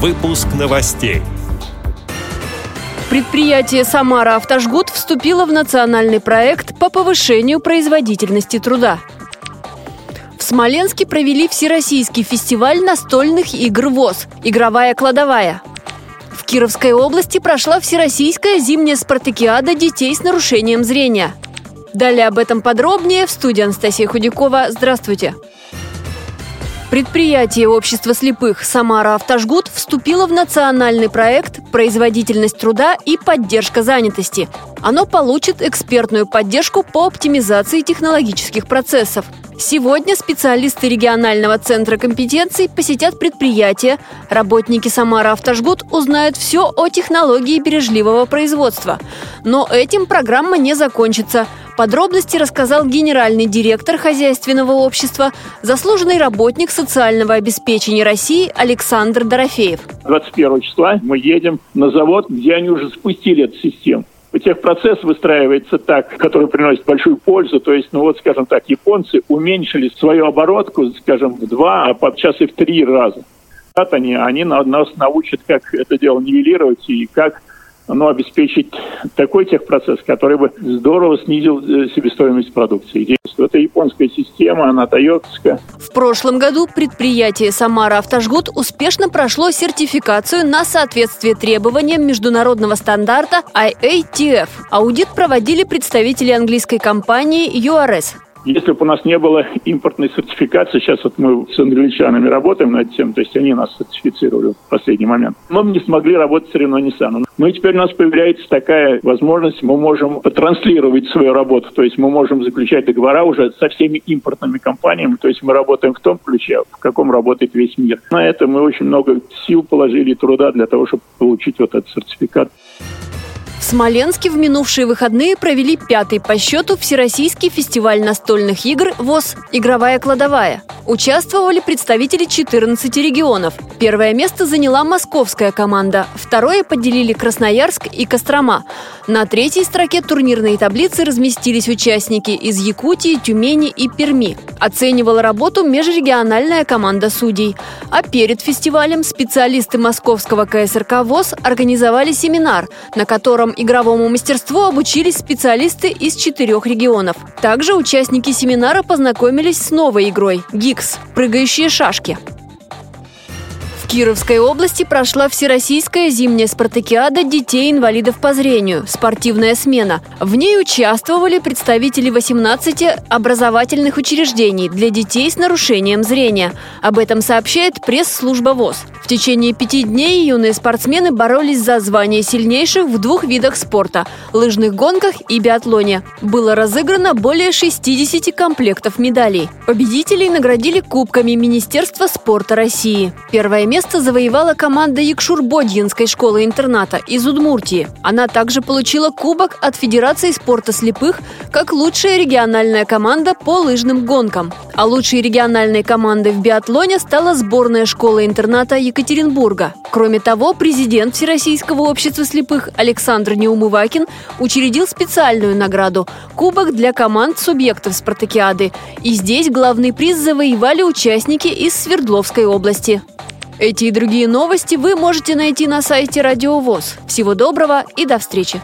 Выпуск новостей. Предприятие «Самара Автожгут» вступило в национальный проект по повышению производительности труда. В Смоленске провели Всероссийский фестиваль настольных игр ВОЗ «Игровая кладовая». В Кировской области прошла Всероссийская зимняя спартакиада детей с нарушением зрения. Далее об этом подробнее в студии Анастасия Худякова. Здравствуйте! Предприятие общества слепых «Самара Автожгут» вступило в национальный проект «Производительность труда и поддержка занятости». Оно получит экспертную поддержку по оптимизации технологических процессов. Сегодня специалисты регионального центра компетенций посетят предприятия. Работники «Самара Автожгут» узнают все о технологии бережливого производства. Но этим программа не закончится – Подробности рассказал генеральный директор хозяйственного общества, заслуженный работник социального обеспечения России Александр Дорофеев. 21 числа мы едем на завод, где они уже запустили эту систему. Техпроцесс выстраивается так, который приносит большую пользу. То есть, ну вот, скажем так, японцы уменьшили свою оборотку, скажем, в два, а подчас и в три раза. Они, они нас научат, как это дело нивелировать и как ну, обеспечить такой техпроцесс, который бы здорово снизил э, себестоимость продукции. Это японская система, она тойотская. В прошлом году предприятие «Самара Автожгут» успешно прошло сертификацию на соответствие требованиям международного стандарта IATF. Аудит проводили представители английской компании URS. Если бы у нас не было импортной сертификации, сейчас вот мы с англичанами работаем над тем, то есть они нас сертифицировали в последний момент, мы бы не смогли работать с Рено Nissan. Но теперь у нас появляется такая возможность, мы можем транслировать свою работу, то есть мы можем заключать договора уже со всеми импортными компаниями, то есть мы работаем в том ключе, в каком работает весь мир. На это мы очень много сил положили труда для того, чтобы получить вот этот сертификат. Смоленске в минувшие выходные провели пятый по счету Всероссийский фестиваль настольных игр ВОЗ «Игровая кладовая». Участвовали представители 14 регионов. Первое место заняла московская команда, второе поделили Красноярск и Кострома. На третьей строке турнирной таблицы разместились участники из Якутии, Тюмени и Перми. Оценивала работу межрегиональная команда судей. А перед фестивалем специалисты московского КСРК ВОЗ организовали семинар, на котором игровому мастерству обучились специалисты из четырех регионов. Также участники семинара познакомились с новой игрой – «Гикс» – прыгающие шашки. Кировской области прошла Всероссийская зимняя спартакиада детей-инвалидов по зрению «Спортивная смена». В ней участвовали представители 18 образовательных учреждений для детей с нарушением зрения. Об этом сообщает пресс-служба ВОЗ. В течение пяти дней юные спортсмены боролись за звание сильнейших в двух видах спорта – лыжных гонках и биатлоне. Было разыграно более 60 комплектов медалей. Победителей наградили кубками Министерства спорта России. Первое место место завоевала команда Якшур-Бодьинской школы-интерната из Удмуртии. Она также получила кубок от Федерации спорта слепых как лучшая региональная команда по лыжным гонкам. А лучшей региональной командой в биатлоне стала сборная школы-интерната Екатеринбурга. Кроме того, президент Всероссийского общества слепых Александр Неумывакин учредил специальную награду – Кубок для команд субъектов спартакиады. И здесь главный приз завоевали участники из Свердловской области. Эти и другие новости вы можете найти на сайте Радио ВОЗ. Всего доброго и до встречи!